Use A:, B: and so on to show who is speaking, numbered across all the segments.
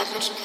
A: Carlos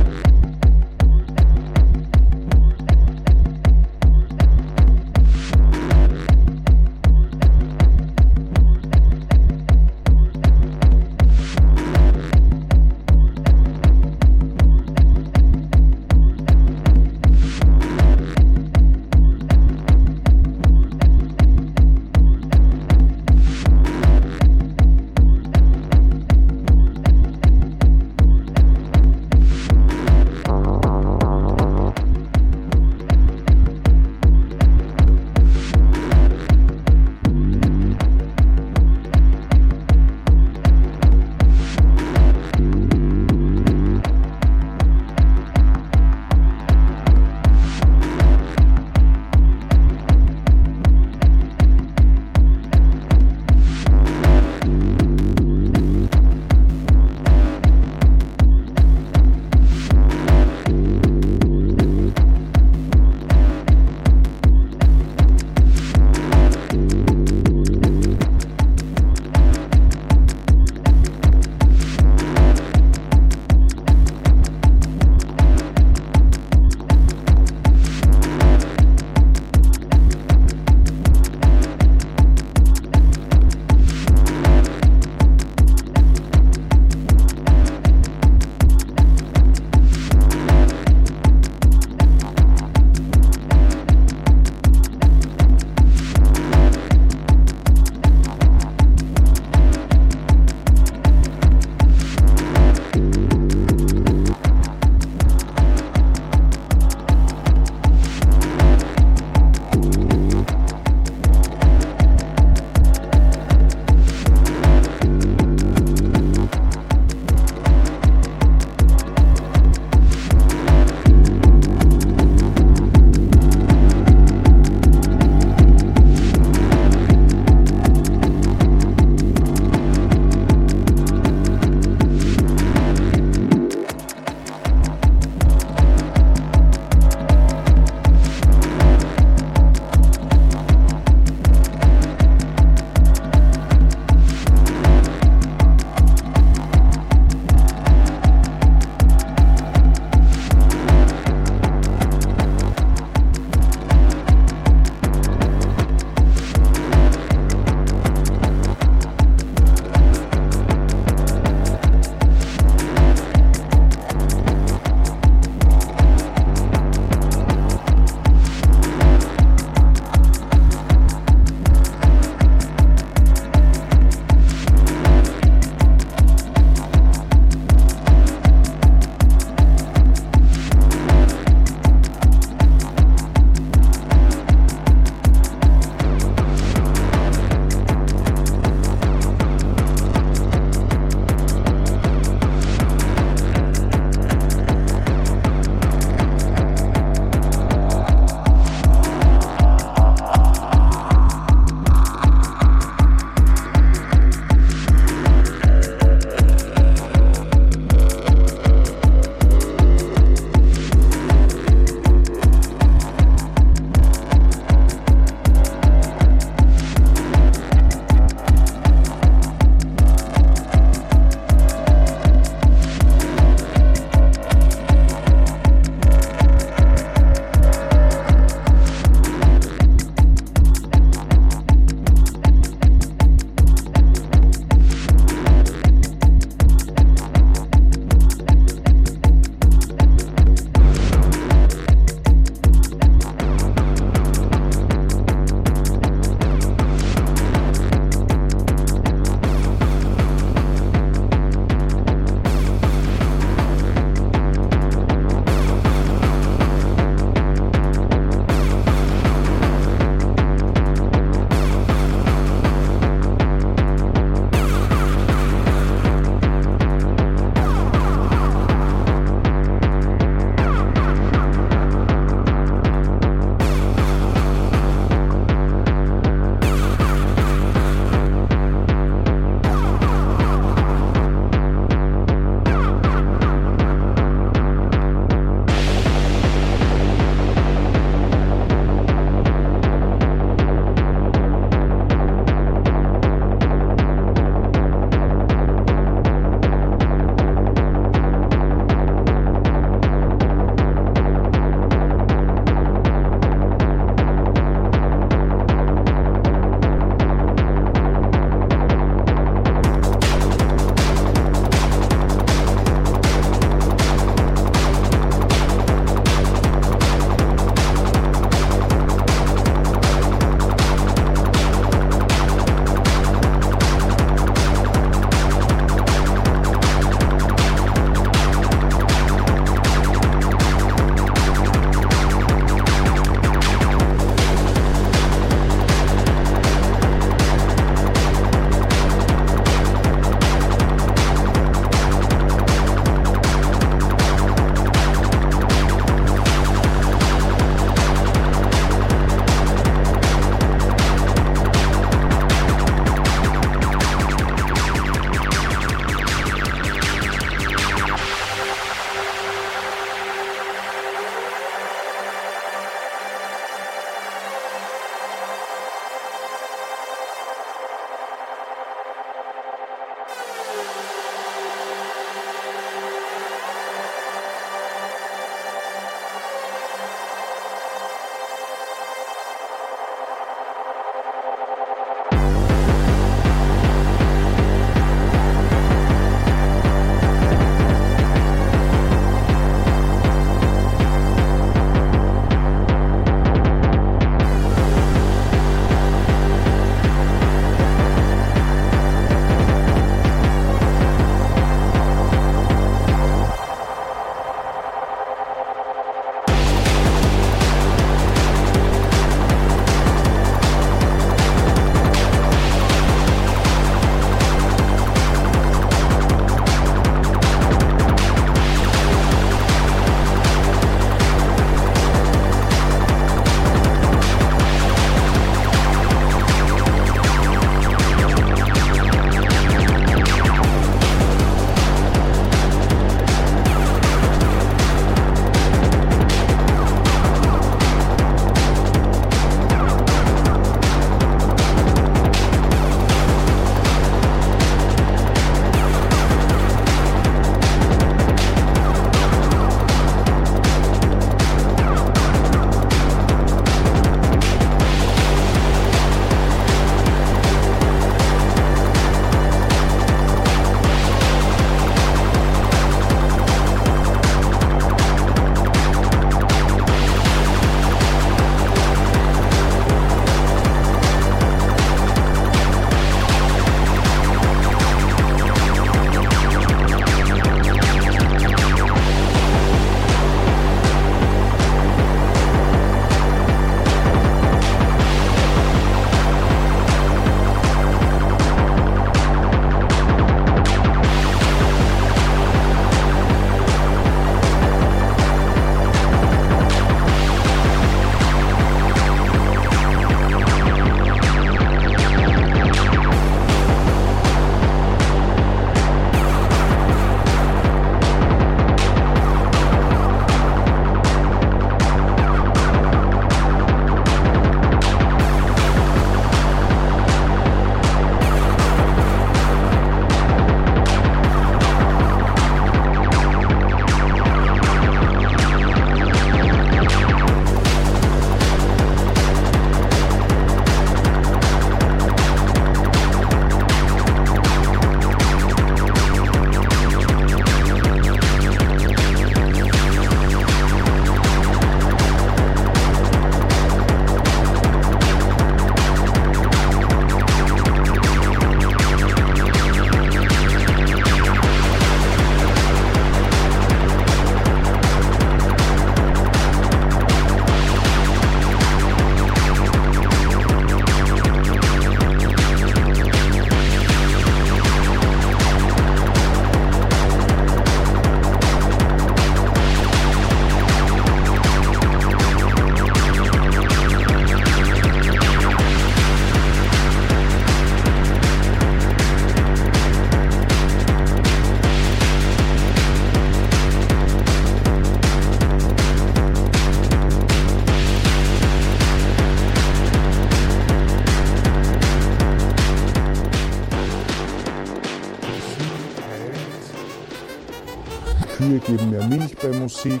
A: Kühe geben mehr Milch bei Musik.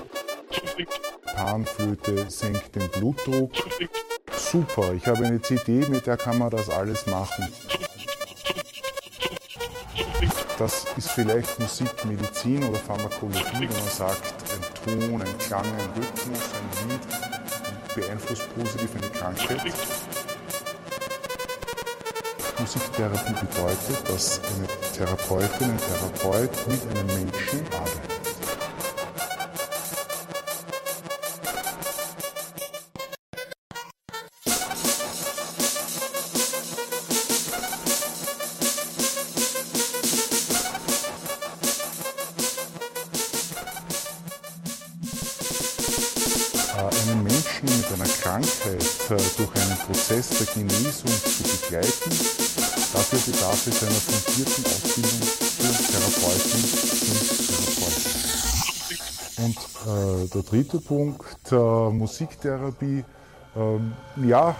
A: Panflöte senkt den Blutdruck. Super, ich habe eine CD, mit der kann man das alles machen. Das ist vielleicht Musik, Medizin oder Pharmakologie, wenn man sagt, ein Ton, ein Klang, ein Rhythmus, ein Lied beeinflusst positiv eine Krankheit. Musiktherapie bedeutet, dass eine Therapeutin, ein Therapeut mit einem Menschen Prozess der Genesung zu begleiten, dafür bedarf es einer fundierten Ausbildung für Therapeuten und Therapeuten. Und äh, der dritte Punkt, äh, Musiktherapie, ähm, ja.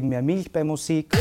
B: Geben mehr Milch bei Musik.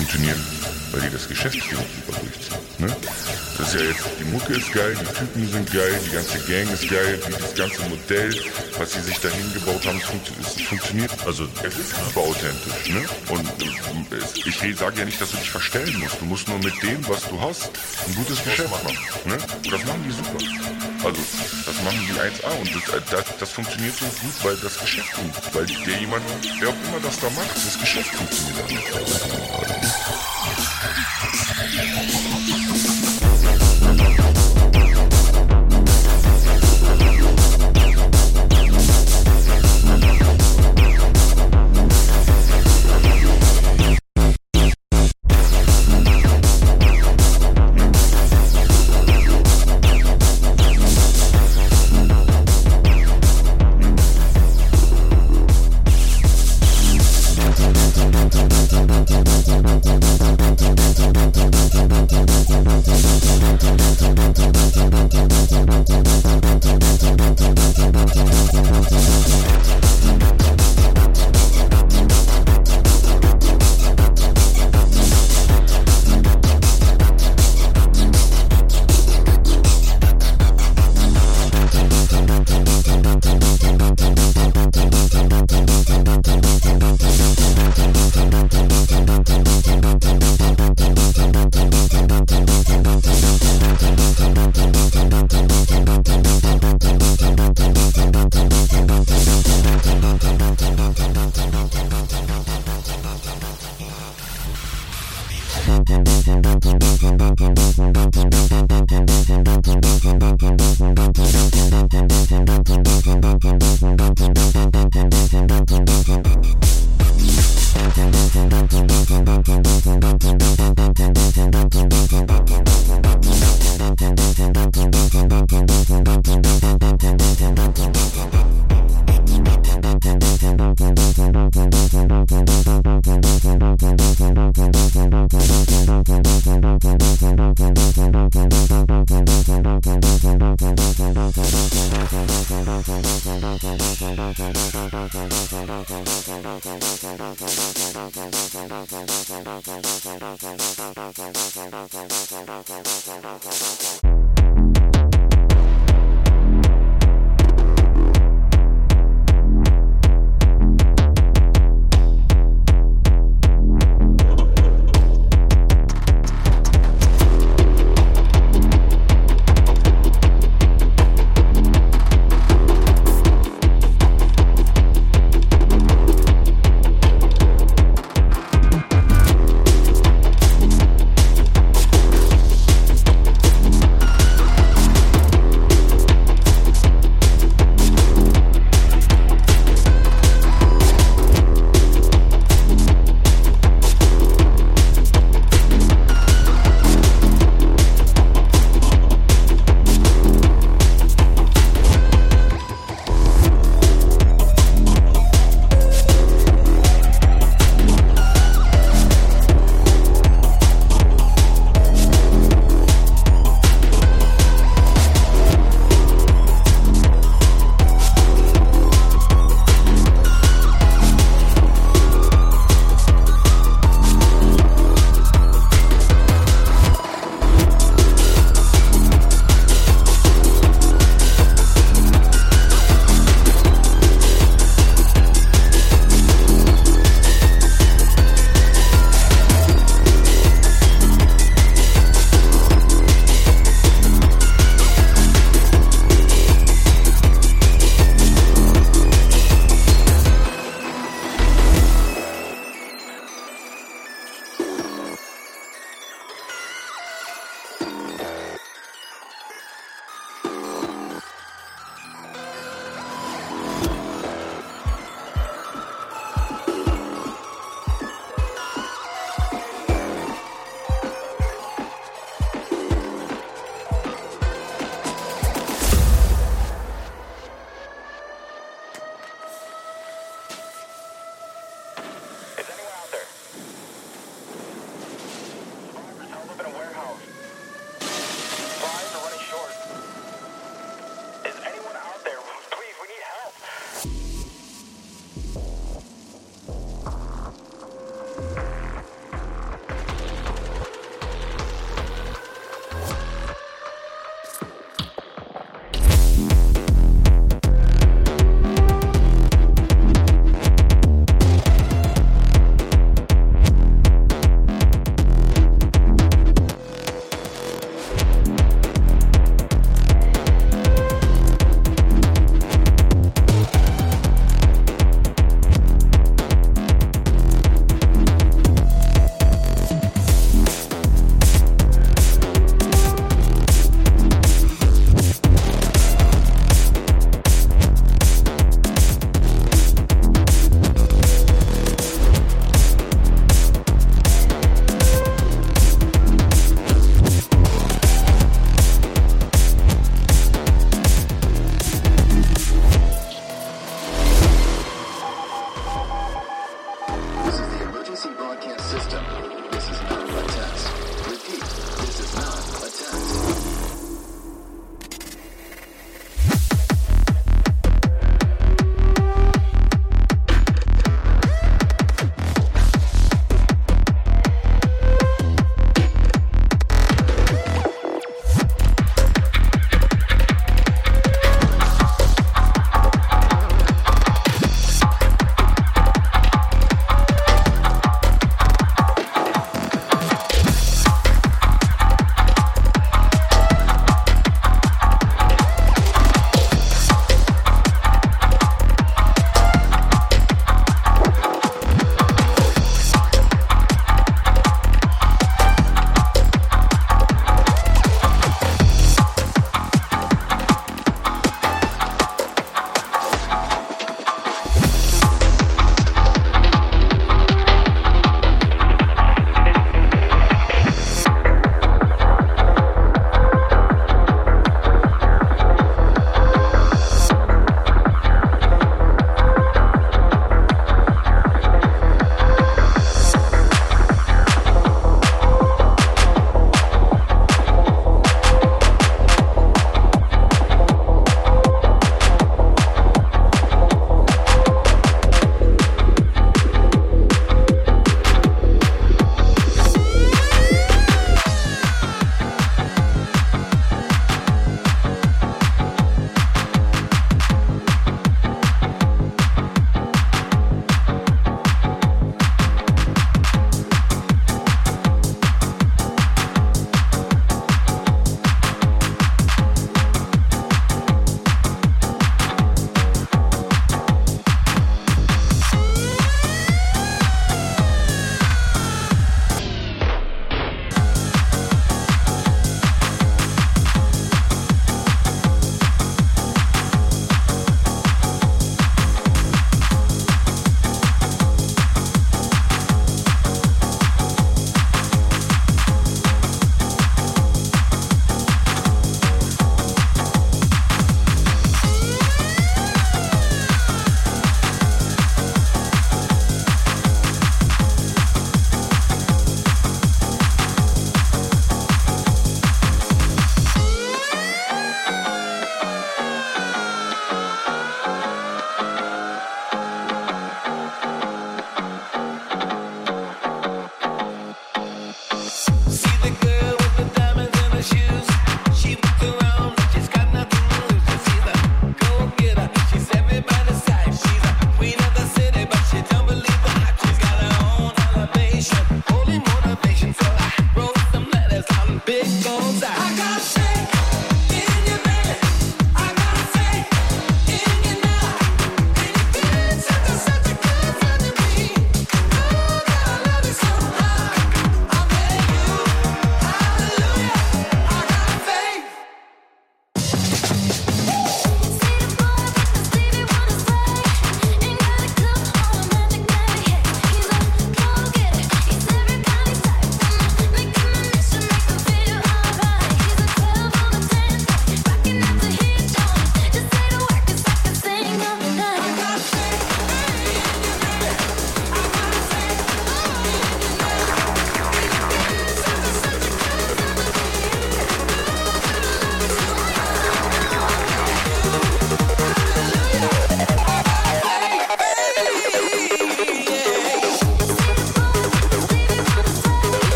C: Funktionieren, weil die das Geschäft super durchziehen. Ne? Das ist ja jetzt, die Mucke ist geil, die Typen sind geil, die ganze Gang ist geil, wie das ganze Modell, was sie sich dahin gebaut haben, es, funktioniert. Also es ist super authentisch. Ne? Und äh, ich sage ja nicht, dass du dich verstellen musst. Du musst nur mit dem, was du hast, ein gutes Geschäft machen. Ne? Und das machen die super. Also das machen die 1A und das, äh, das, das funktioniert so gut, weil das Geschäft funktioniert. Weil der jemand, wer auch immer das da macht, das Geschäft funktioniert.
D: Música